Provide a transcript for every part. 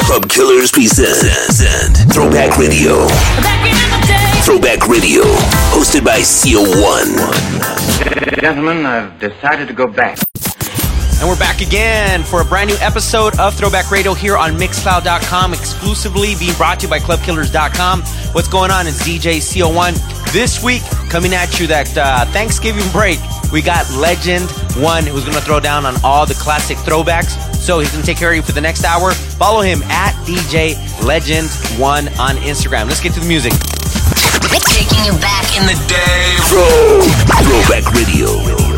Club Killers presents Throwback Radio. Throwback Radio, hosted by CO1. Gentlemen, I've decided to go back. And we're back again for a brand new episode of Throwback Radio here on Mixcloud.com, exclusively being brought to you by ClubKillers.com. What's going on? It's DJ CO1. This week, coming at you that uh, Thanksgiving break, we got Legend One, who's going to throw down on all the classic throwbacks. So he's going to take care of you for the next hour. Follow him at DJ Legend One on Instagram. Let's get to the music. Taking you back in the day. Throw, Throwback Radio.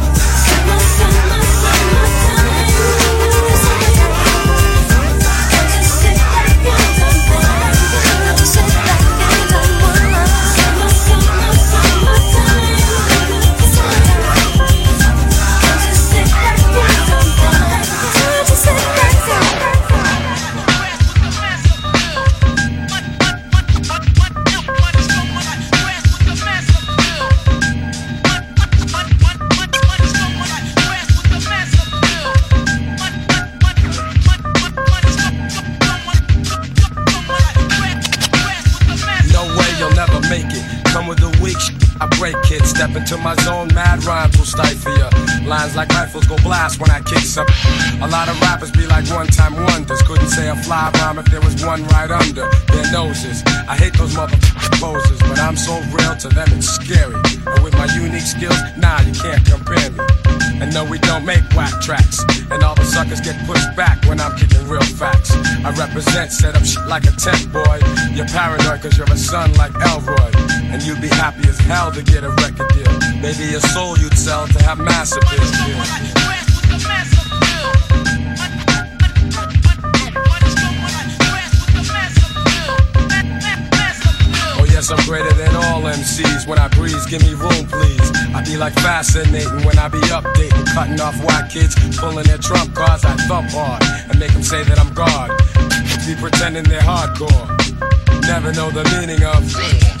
Into my zone, mad rhymes will stifle ya. Lines like rifles go blast when I kick some. A lot of rappers be like one time wonders. Couldn't say a fly rhyme if there was one right under their noses. I hate those mother poses, I'm so real to them it's scary. And with my unique skills, nah, you can't compare me. And no, we don't make whack tracks. And all the suckers get pushed back when I'm kicking real facts. I represent, set up shit like a tent boy. You're paranoid cause you're a son like Elroy. And you'd be happy as hell to get a record deal. Maybe a soul you'd sell to have massive deals. I'm greater than all MCs. When I breeze, give me room, please. I be like fascinating when I be updating, cutting off white kids, pulling their trump cards. I thump hard and make them say that I'm God. Be pretending they're hardcore. Never know the meaning of.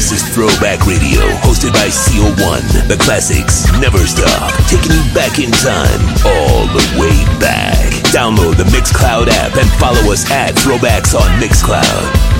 This is Throwback Radio, hosted by CO1. The classics never stop, taking you back in time, all the way back. Download the Mixcloud app and follow us at Throwbacks on Mixcloud.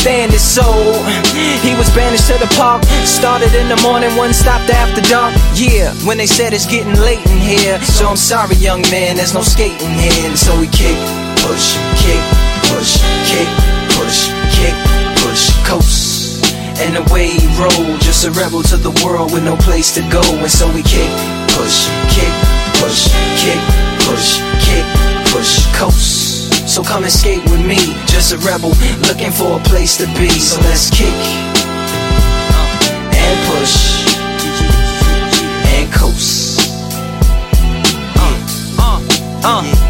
stand it, so he was banished to the park. Started in the morning, one stopped after dark. Yeah, when they said it's getting late in here. So I'm sorry, young man, there's no skating here. And so we kick, push, kick, push, kick, push, kick, push, coast. And away he rolled, just a rebel to the world with no place to go. And so we kick, push, kick, push, kick, push, kick, push, coast. So come and skate with me, just a rebel looking for a place to be. So let's kick and push and coast. Uh, uh, uh,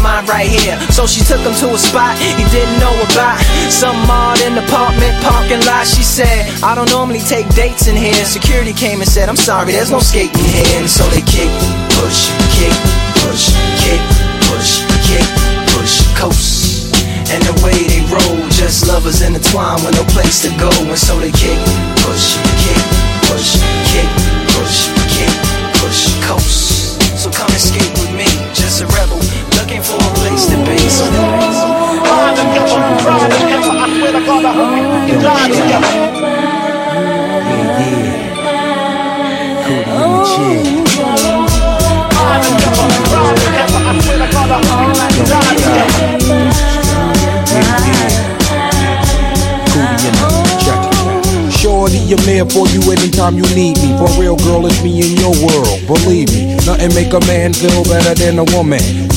mine right here. So she took him to a spot he didn't know about. Some odd in the apartment parking lot. She said, I don't normally take dates in here. Security came and said, I'm sorry, there's no skating here. And so they kick, push, kick, push, kick, push, kick, push, coast. And the way they roll, just lovers intertwined with no place to go. And so they kick, push, kick, push, kick, push, kick, push, coast. So come and skate So Ride together, ride together. I swear to God, I hope we ride together. Together, ride together. I I ride together. Shorty, I'm there for you anytime you need me. For real, girl, it's me in your world. Believe me, nothing make a man feel better than a woman.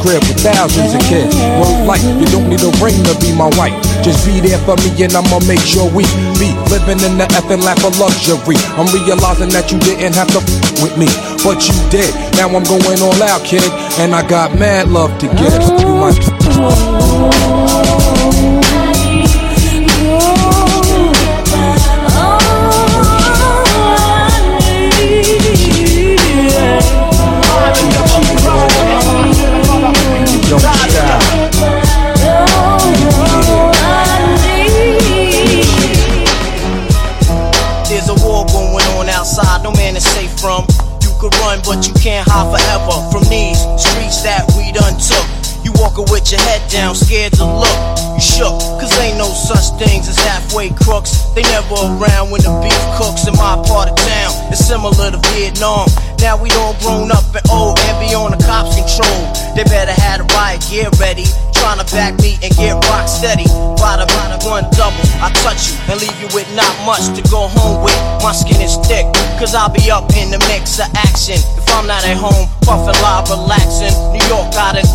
crib with thousands of kids. Word life, you don't need a ring to be my wife. Just be there for me and I'ma make sure we be living in the effing lap of luxury. I'm realizing that you didn't have to f- with me, but you did. Now I'm going all out, kid, and I got mad love to give. You my down, scared to look. You shook, cause ain't no such things as halfway crooks. They never around when the beef cooks in my part of town. It's similar to Vietnam. Now we all grown up and old be on the cops' control. They better have the riot gear ready. Trying to back me and get rock steady. By the one double, I touch you and leave you with not much to go home with. My skin is thick, cause I'll be up in the mix of action. If I'm not at home, puffin' live, relaxing. New York got it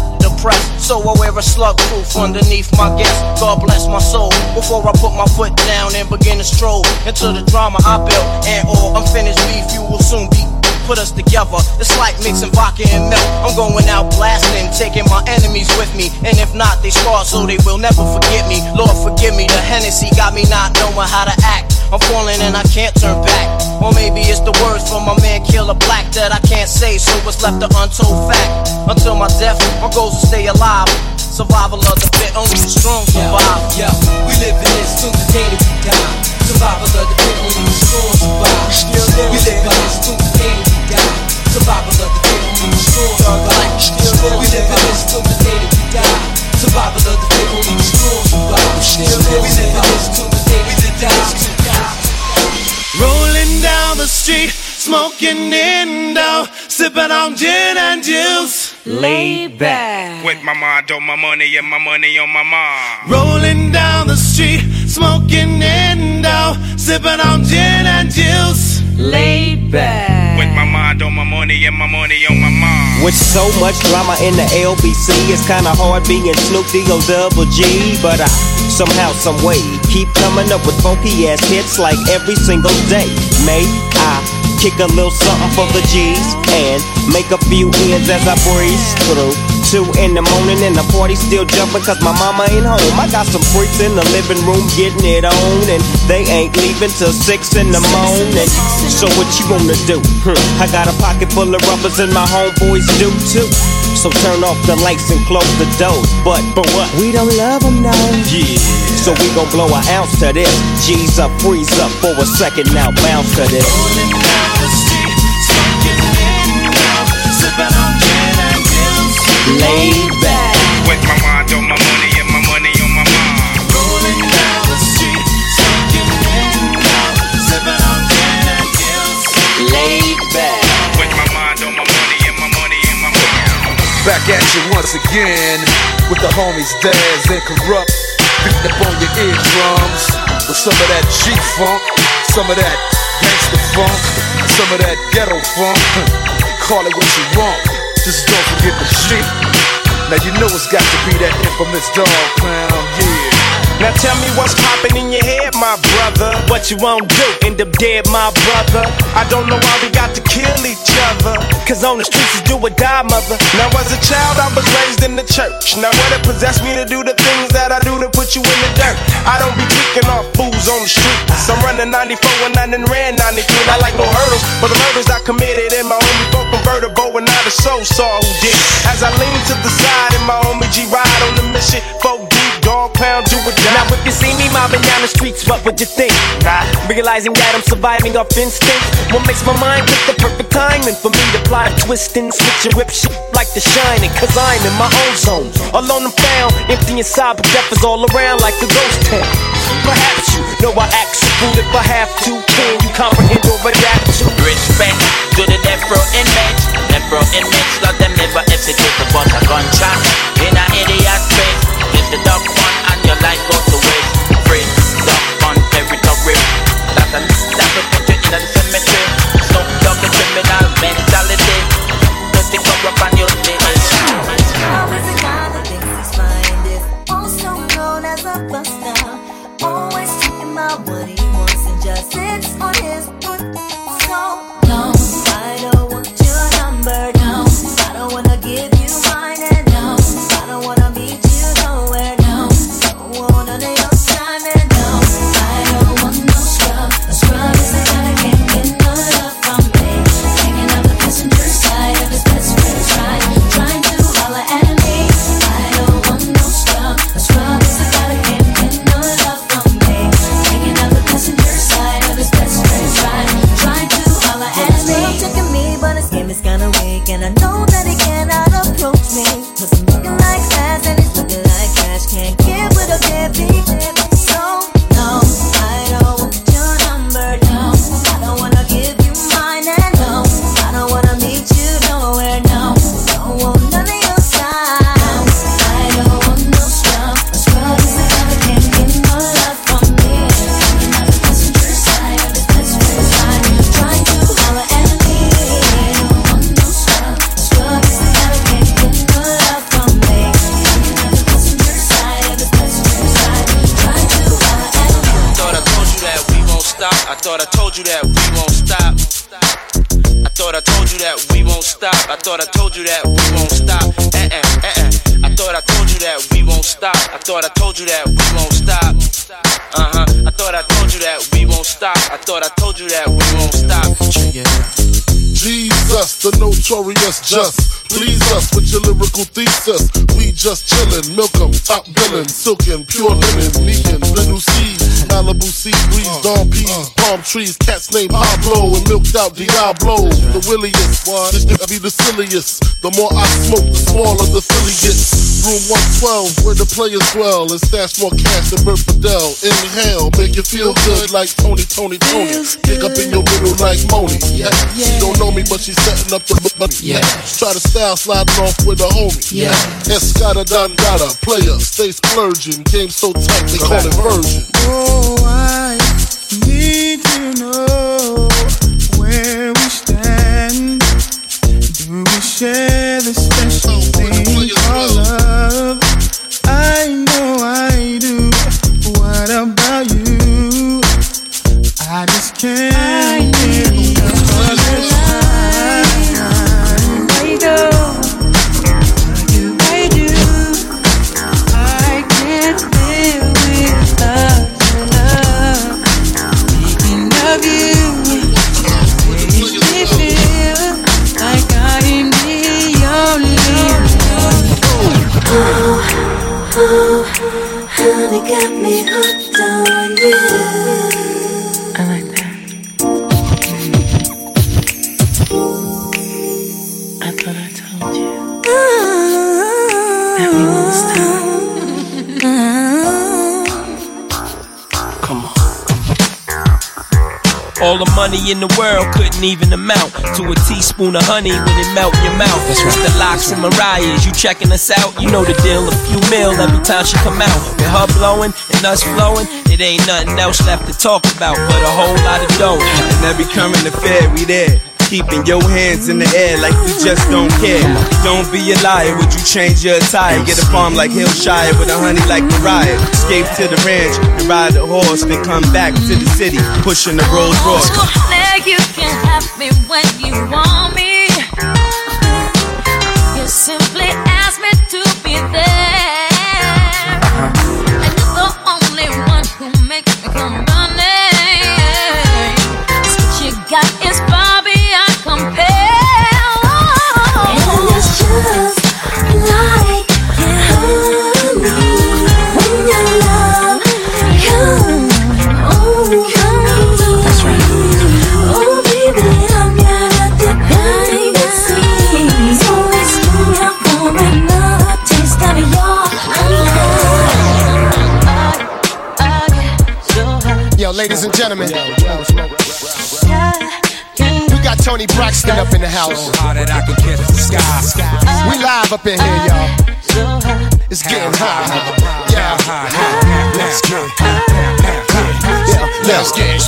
so I wear a slug proof underneath my guest. God bless my soul. Before I put my foot down and begin to stroll into the drama I built, and all unfinished beef you will soon be put us together. It's like mixing vodka and milk. I'm going out blasting, taking my enemies with me. And if not, they scar so they will never forget me. Lord, forgive me. The Hennessy got me not knowing how to act. I'm falling and I can't turn back. Or maybe it's the words from my man Killer Black that I can't say, so what's left an untold fact. Until my death, my goals to stay alive. Survival of the fit, only the strong survive. Yeah, yeah. we live in this till the day that we die. Survival of the fit, only the strong survive. Still we live in this till the day that we die. Survival of the fit, only the strong survive. We live in this till the day that we die. Survival smoking Indo, sipping on gin and juice. Laid back. With my mind on my money and my money on my mind. Rolling down the street, smoking Indo, sipping on gin and juice. Laid back. With my mind on my money and my money on my mind. With so much drama in the LBC, it's kinda hard being Snoop D-O double G. But I somehow, someway, keep coming up with funky ass hits like every single day. May I kick a little something for the G's and make a few ends as I breeze through. Two in the morning and the party still jumping cause my mama ain't home. I got some freaks in the living room getting it on and they ain't leaving till six in the morning. So what you wanna do? Hmm, I got a pocket full of rubbers and my homeboys do too. So turn off the lights and close the doors. But, but what? We don't love them now. Yeah. So we gon' blow an ounce to this. G's up, freeze up for a second now, bounce to this. Rolling down the street, smoking Indo, sipping on gin and juice. Laid back. With my mind on my money and my money on my mind. Rolling down the street, smoking Indo, sipping on gin and juice. Laid back. With my mind on my money and my money on my mind. Back at you once again with the homies Daz and Corrupt. Beating up on your eardrums with some of that G funk, some of that gangster funk, some of that ghetto funk. Call it what you want, just don't forget the shit. Now you know it's got to be that infamous dog pound, yeah. Now tell me what's popping in your head, my brother. What you won't do, end up dead, my brother. I don't know why we got to kill each other. Cause on the streets is do or die, mother. Now as a child, I was raised in the church. Now what it possessed me to do the things that I do to put you in the dirt. I don't be tweaking off fools on the street. I'm running 94 and I done ran 93. I like no hurdles, but the murders I committed in my only four convertible and not a soul saw who did. As I lean to the side in my homie G ride on the mission, four deep, dog pound, do it Now if you see me mobbing down the streets, what would you think? Realizing that I'm surviving off instinct. What makes my mind pick the perfect timing for me to fly, a twist and switch and rip shit like the shining? Cause I'm in my own zone. Alone and found, empty inside, but death is all around like a ghost town. Perhaps you know I act so fool if I have to. Can you comprehend or adapt to? Respect to the inmates. Death row inmates, let them never execute the but a gunshot in an idiot face. Get the dog criminal top billin', silkin', pure linen, me and little C, Malibu sea breeze, dawn peas, palm trees, cats named Pablo and milked out Diablo. The williest, this nigga be the silliest. The more I smoke, the smaller the silly gets. Room 112, where the players dwell, and stash more cash than Bert Fidel. Inhale, make you feel good like Tony, Tony, Tony. Pick up in your middle like Moni. Yeah. yeah. She don't know me, but she's setting up the money. Yeah. Try to style sliding off with a homie. Yeah. Escada Dangada, player, stay splurging. Game so tight, they call it version. Oh, I need to know share the special oh, thing called love? I know I do. What about you? I just can't money in the world couldn't even amount to a teaspoon of honey when it melt your mouth. That's right. The locks and Mariah's, you checking us out? You know the deal, a few mil every time she come out. With her blowing and us flowing, it ain't nothing else left to talk about but a whole lot of dough. And every coming to Fed, we there. Keeping your hands in the air like you just don't care. Don't be a liar, would you change your attire? Get a farm like Hillshire with a honey like Mariah. Escape to the ranch and ride the horse, then come back to the city, pushing the Rolls Royce. Now you can have me when you want me. You simply ask me to be there. And you're the only one who makes me come ladies and gentlemen, we got Tony Braxton up in the house. We live up in here, y'all. It's getting hot. Yeah. Let's get Let's get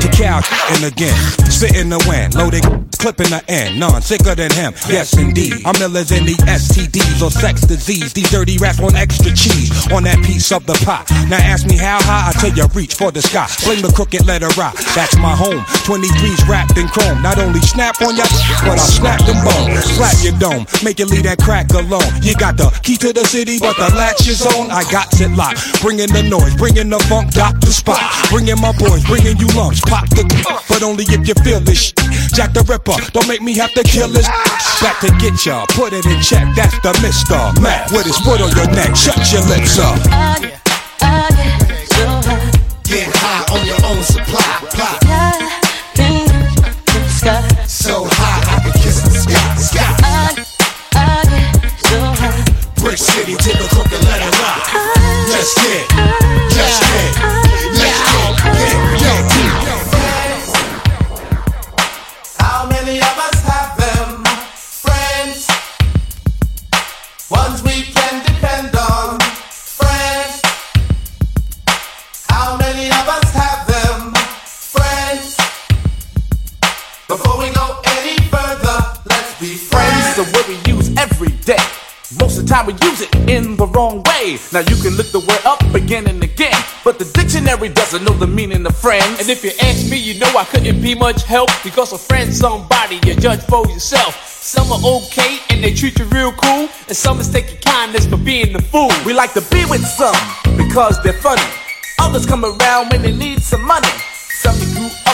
Cacao and again, spitting the wind, loaded clip in the end, none sicker than him. Yes, indeed. I'm Miller's in the STDs or sex disease. These dirty rats want extra cheese on that piece of the pie. Now ask me how high, I tell you reach for the sky. Fling the crooked letter rock. That's my home. 23's wrapped in chrome. Not only snap on your, but I snap them bones. Slap your dome, make you leave that crack alone. You got the key to the city, but the latch is on. I got it locked. Bringing the noise, bringing the funk, Dr. Spot. Bringing my boys, bringing you lumps. Pop the, but only if you feel this. Shit. Jack the Ripper, don't make me have to kill this. Back to get ya, put it in check. That's the Mister Mac with his foot on your neck. Shut your lips up. Get high on your own supply. Pop. So high, I can kiss the sky. Sky. Brick City the crooked letter rock. Let's get, Time we use it in the wrong way. Now you can look the word up again and again, but the dictionary doesn't know the meaning of friends. And if you ask me, you know I couldn't be much help because a friend's somebody you judge for yourself. Some are okay and they treat you real cool, and some mistake your kindness for being the fool. We like to be with some because they're funny. Others come around when they need some money. Some you grew up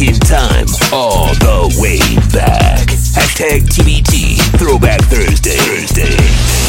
in time, all the way back. Hashtag TBT, Throwback Thursday. Thursday.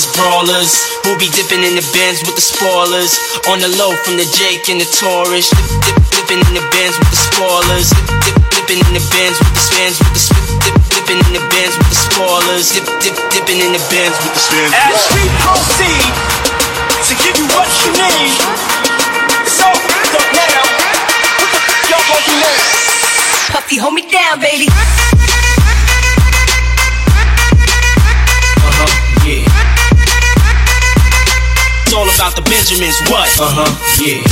those brawlers who be dipping in the bins with the spoilers. On the low from the Jake and the Taurus. Dip, dip, dipping in the bins with the spoilers. Dip, dipping in the bins with the spins with the spins. Dip, dipping in the bins with the spoilers. Dip, dip, dipping in the bins with the spins. As we proceed to give you what you need, it's all up now. What the fuck y'all gonna? Puffy, hold me down, baby. models about the Benjamins. What? Uh huh. Yeah.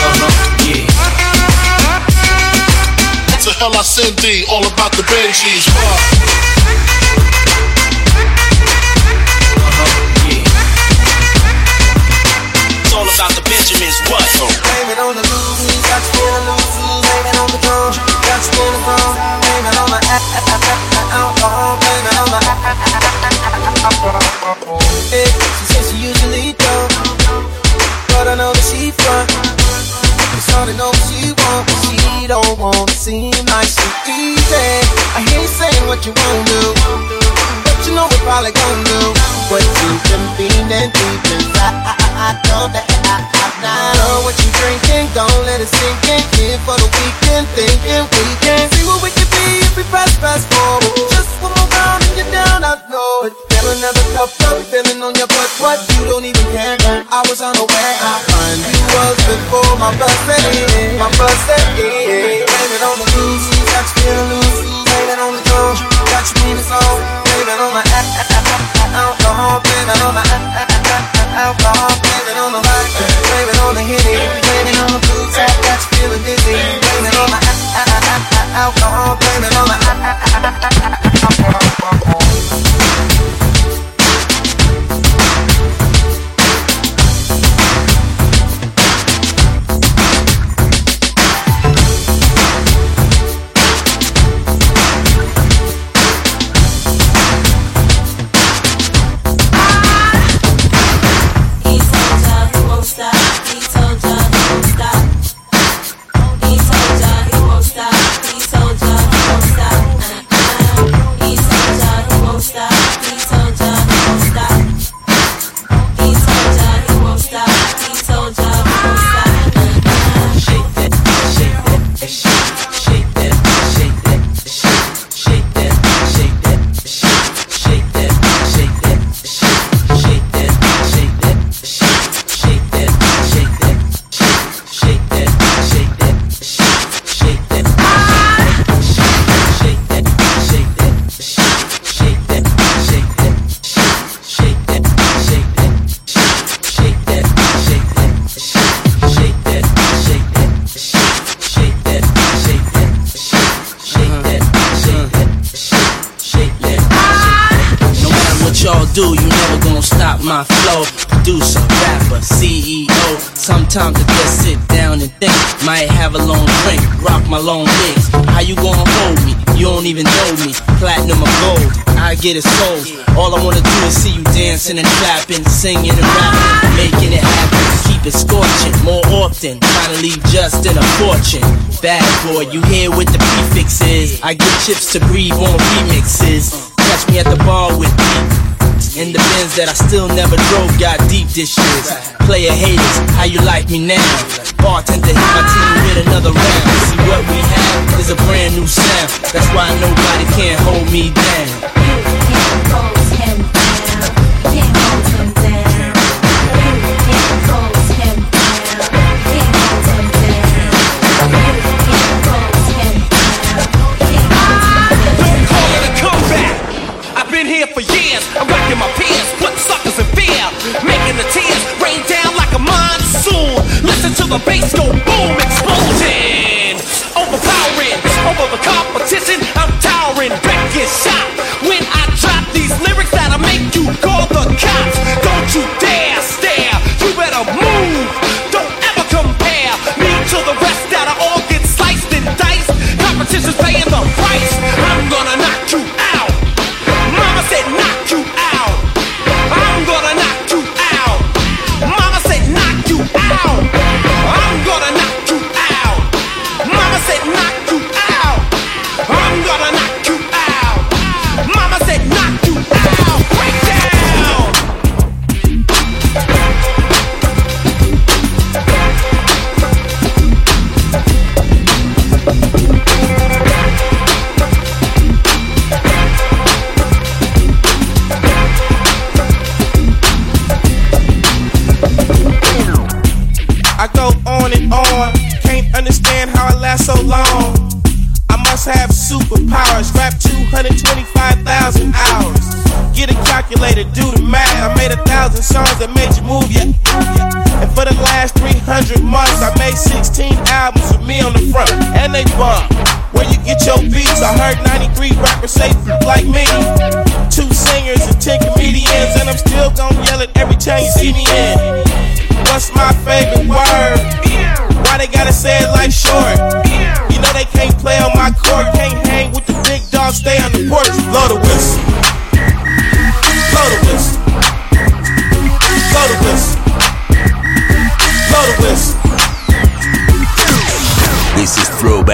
Uh huh. Yeah. What hell I send thee? All about the Benjis. What? Uh-huh, Benjamins, what? Blame it on the losers, got can feel the losers, blame it on the drums. Got you in blaming my blaming my. Hey, she says she usually don't, but I know that she front. I'm starting to she but she don't. Seem like she easy. I hear you saying what you wanna do feeling deep inside. I, I, I know that I, I, I know what you drinking. Don't let it sink in. Here for the weekend, thinking we can see what we can be if we press fast forward. Just one more round and you're down. I know it. Feel another cup up, feeling on your butt. What you don't even care. I was unaware. I find you was before my set. My in. Blame it on the blues, you feeling loose. Blame it on the drums, got you mean it's on. Blame it on my alcohol, blame it on my alcohol, blame it on the blame it on the hitty, blame it on the blue tap, got you feeling dizzy. Blame it on my alcohol, blame it on my alcohol. Sometimes to just sit down and think. Might have a long drink, rock my long legs. How you gonna hold me? You don't even know me. Platinum or gold, I get it sold. All I wanna do is see you dancing and clapping, singing and rapping, making it happen. Keep it scorching more often. Trying to leave just in a fortune. Bad boy, you here with the prefixes. I get chips to breathe on remixes. Catch me at the bar with deep. In the bins that I still never drove, got deep this dishes. Player haters, how you like me now? Bartender hit my team with another round. See what we have is a brand new sound. That's why nobody can hold me down. The bass go boom, explosion, overpowering over the competition. I'm towering, back get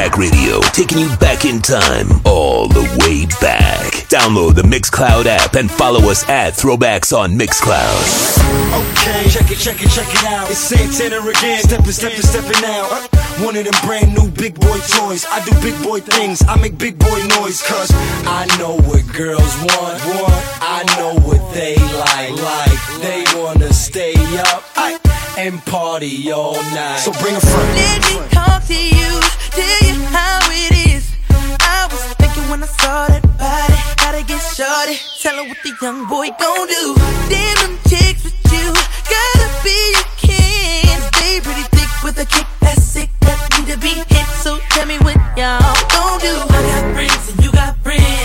Throwback Radio, taking you back in time, all the way back. Download the Mixcloud app and follow us at Throwbacks on Mixcloud. Okay, check it, check it, check it out. It's Santana again, stepping, stepping, stepping out. Uh, one of them brand new big boy toys. I do big boy things, I make big boy noise, cause I know what girls want, want. I know what they like, like. They wanna stay up ay, and party all night. So bring a friend. Let me talk to you, tell you how it is. I was thinking when I saw that body, gotta get shorty. Tell her what the young boy gon' do. Damn them chicks with you, gotta be a king. Stay pretty thick with a kick that's sick, that need to be hit. So tell me what y'all gon' do. I got friends and you got friends.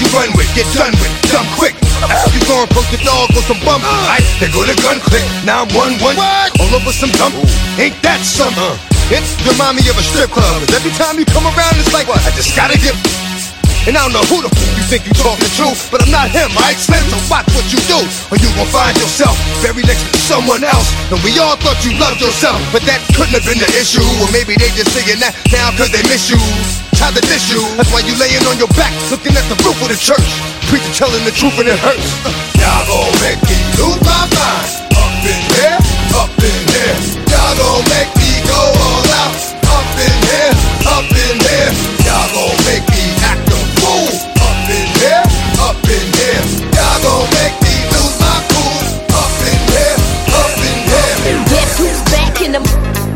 You run with, get done with, done quick. You go and poke the dog with some bump, uh. alright, they go to gun click. Now I'm one one, all over some dump. Ain't that some? Uh-huh. It's remind me of a strip club. 'cause every time you come around, it's like, what? I just gotta get. And I don't know who the f- you think you talking to, but I'm not him, I Slim, so watch what you do, or you gon' find yourself buried next to someone else. And we all thought you loved yourself, but that couldn't have been the issue. Or maybe they just saying that now cause they miss you. Tried to diss you, that's why you laying on your back, looking at the roof of the church. Preacher telling the truth and it hurts. Y'all gon' make me lose my mind. Up in here, up in here. Y'all gon' make me go all out. Up in here, up in here. Y'all gon' make me act a fool. Up in here, up in here. Y'all gon' make me lose my cool. Up in here, up in here. Guess who's back in the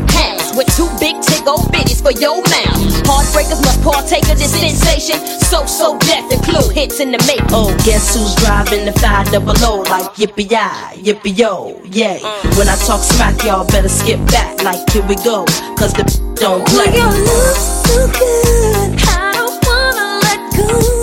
house with two big tick old bitties for your mouth? Heartbreakers must partake of this sensation. So, so death and clue hits in the make. Oh, guess who's driving the five double O like yippee yi, yippee yo, yay. When I talk smack, y'all better skip back like here we go, cause the don't play. Your love so good, I don't wanna let go.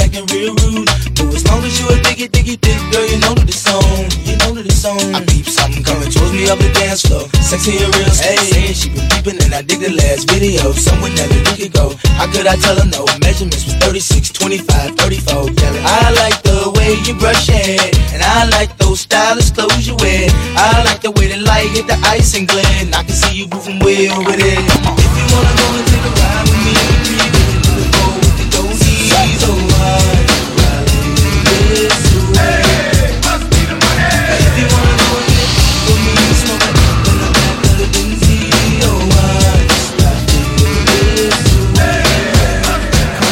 Acting real rude. But as long as you a diggy, diggy, dick, girl, you know that it's on. You know that it's on. I peep something coming towards me up the dance floor. Sexy and real, hey, saying she been peeping, and I dig the last video. That we could go. How could I tell her no? Measurements was 36, 25, 34. Yeah, I like the way you brush your hair, and I like those stylish clothes you wear. I like the way the light hit the ice and and I can see you moving way over there. If you wanna go and take a ride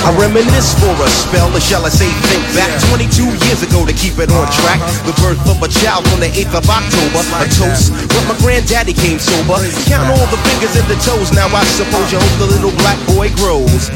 I reminisce for a spell, or shall I say think back 22 years ago to keep it on track. The birth of a child on the 8th of October. A toast, but my granddaddy came sober. Count all the fingers and the toes, now I suppose you hope the little black boy grows.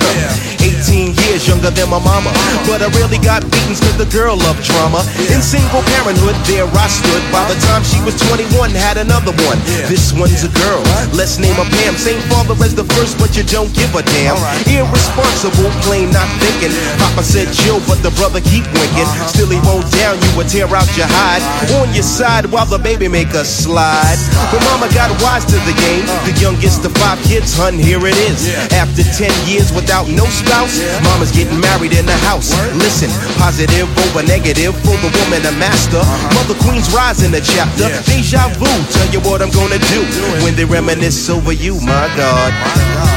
18 years younger than my mama, but I really got beatings cause the girl loved drama. In single parenthood, there I stood. By the time she was 21, had another one. This one's a girl, let's name her Pam. Same father as the first, but you don't give a damn. Irresponsible, plain not thinking. Papa said chill, but the brother keep winking. Still he won't down you or tear out your hide. On your side while the baby make a slide. But mama got wise to the game. The youngest of five kids, hun, here it is. After 10 years without no spouse, mama's getting married in the house. Listen, positive over negative for the woman a master. Mother Queen's rise in the chapter. Deja vu, tell you what I'm gonna do when they reminisce over you, my God.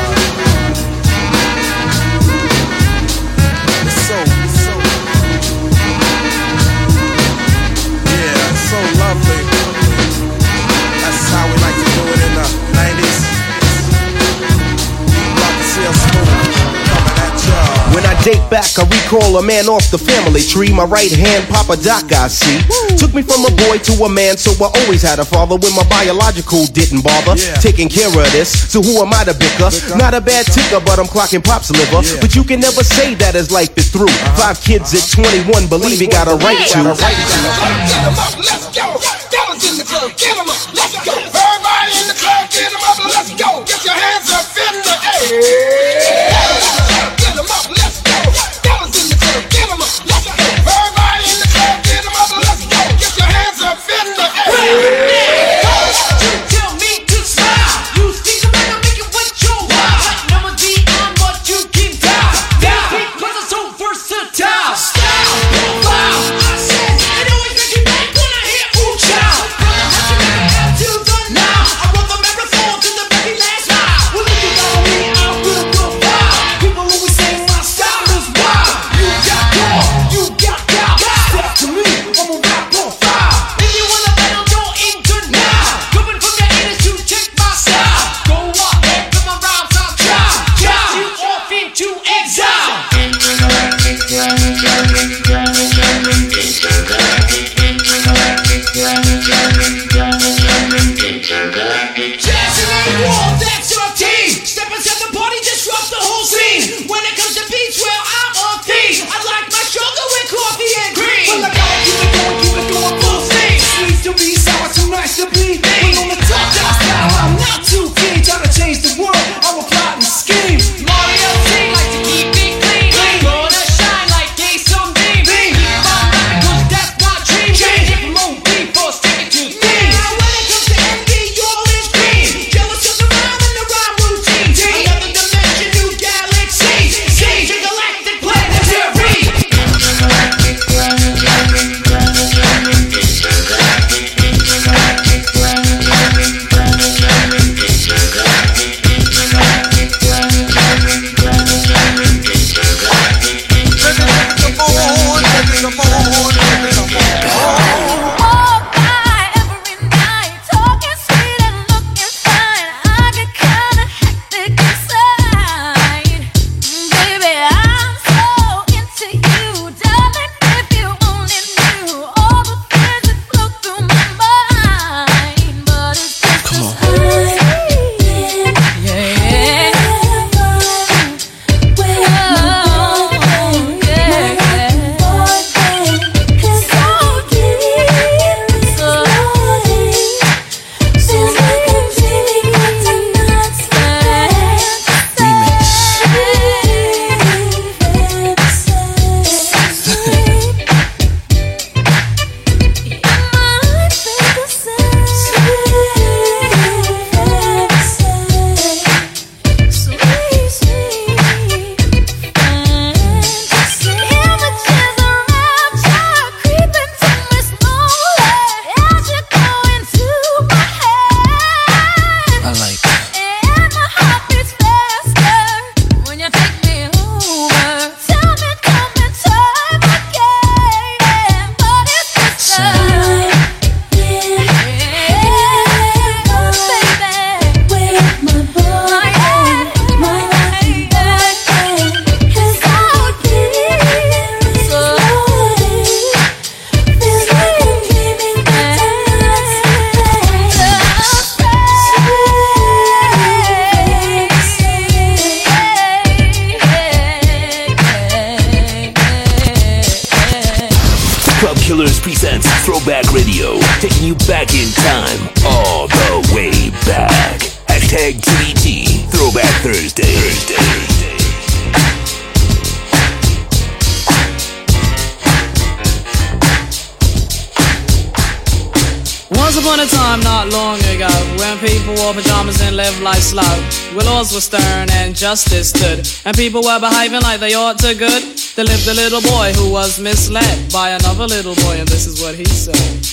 Date back, I recall a man off the family tree. My right hand, Papa Doc, I see. Took me from a boy to a man, so I always had a father when my biological didn't bother. Taking care of this, so who am I to bicker? Not a bad ticker, but I'm clocking Pop's liver. But you can never say that his life is through. Uh-huh. Five kids at 21, believe he got a right to. Get 'em up, let's go. Fellas in the club, get 'em up, let's go. Everybody in the club, get 'em up, let's go. Get your hands up in the air. Justice stood, and people were behaving like they ought to good, there lived a little boy who was misled by another little boy, and this is what he said.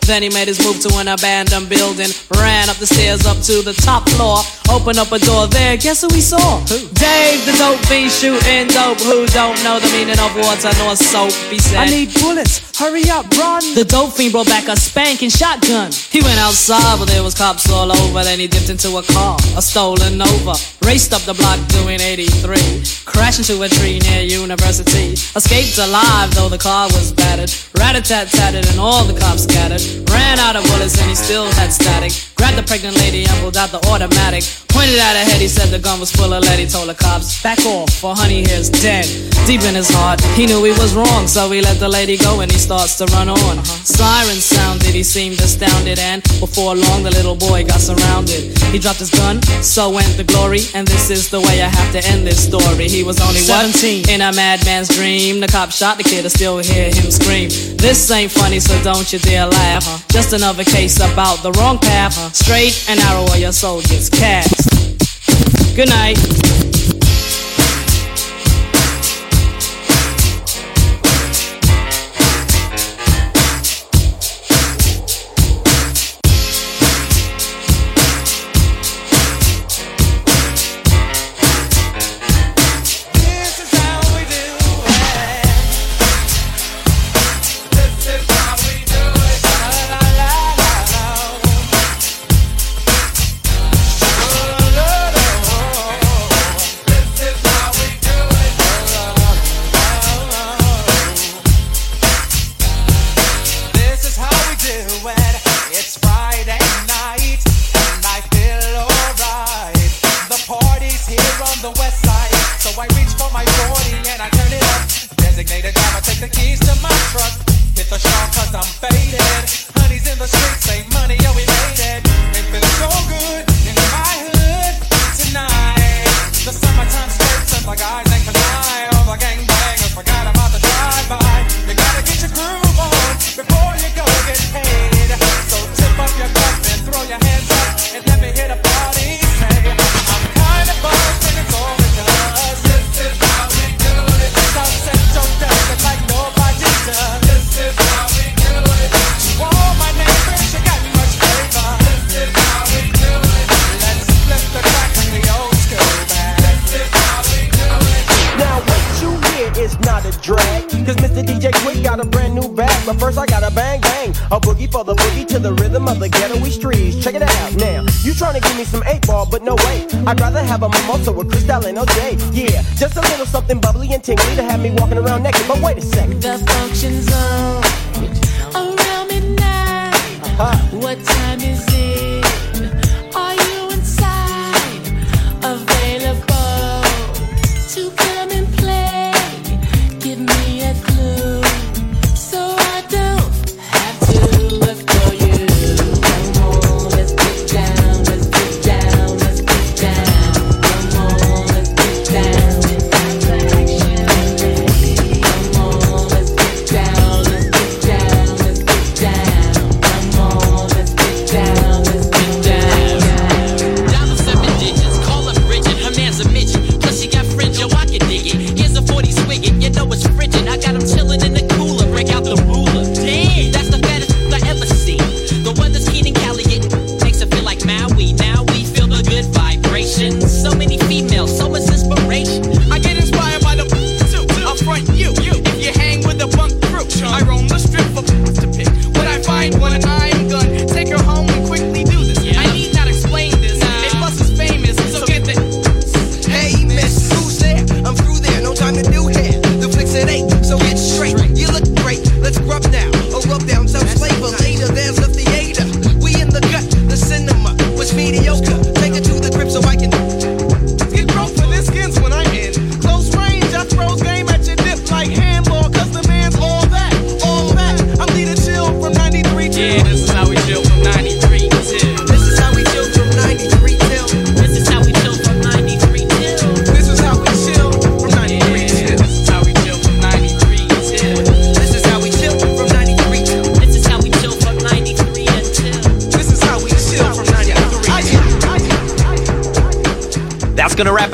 Then he made his move to an abandoned building. Ran up the stairs up to the top floor. Opened up a door there. Guess who we saw? Who? Dave, the dope fiend shooting dope. Who don't know the meaning of water nor soap? He said. I need bullets. Hurry up, run. The dope fiend brought back a spanking shotgun. He went outside, but there was cops all over. Then he dipped into a car, a stolen Nova. Raced up the block doing 83. Crashed into a tree near University. Escaped alive, though the car was battered. Rat-a-tat-tatted and all the cops scattered. Ran out of bullets and he still had static. Grabbed the pregnant lady and pulled out the automatic. Pointed at her head, he said the gun was full of lead. He told the cops, back off, for honey here's dead. Deep in his heart, he knew he was wrong, so he let the lady go and he starts to run on. Sirens sounded, he seemed astounded, and before long the little boy got surrounded. He dropped his gun, so went the glory, and this is the way I have to end this story. He was only what? 17. In a madman's dream, the cop shot the kid, I still hear him scream. This ain't funny, so don't you dare laugh. Just another case about the wrong path. Straight and narrow, or your soul gets cast. Good night. But first I gotta bang bang. A boogie for the boogie to the rhythm of the ghetto streets. Check it out now. You trying to give me some 8 ball but no way. I'd rather have a mimosa with Cristal and OJ Yeah, just a little something bubbly and tingly To have me walking around naked. But wait a second. The function zone around midnight. Uh-huh. What time is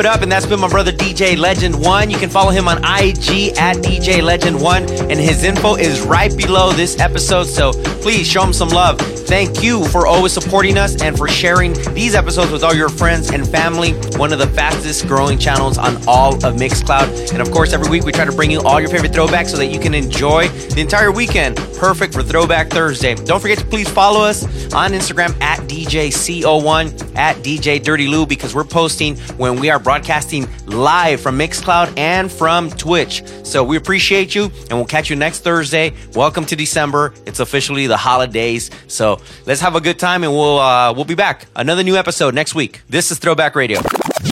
up, and that's been my brother DJ Legend One. You can follow him on IG at DJ Legend One, and his info is right below this episode. So please show him some love. Thank you for always supporting us and for sharing these episodes with all your friends and family. One of the fastest growing channels on all of Mixcloud. And of course, every week we try to bring you all your favorite throwbacks so that you can enjoy the entire weekend. Perfect for Throwback Thursday. Don't forget to please follow us on Instagram DJCO1 at DJ Dirty Lou because we're posting when we are broadcasting live from Mixcloud and from Twitch. So we appreciate you and we'll catch you next Thursday. Welcome to December. It's officially the holidays. So let's have a good time and we'll uh, we'll be back. Another new episode next week. This is Throwback Radio.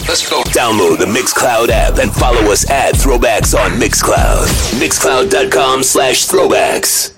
Let's go. Download the Mixcloud app and follow us at Throwbacks on Mixcloud. Mixcloud.com slash throwbacks.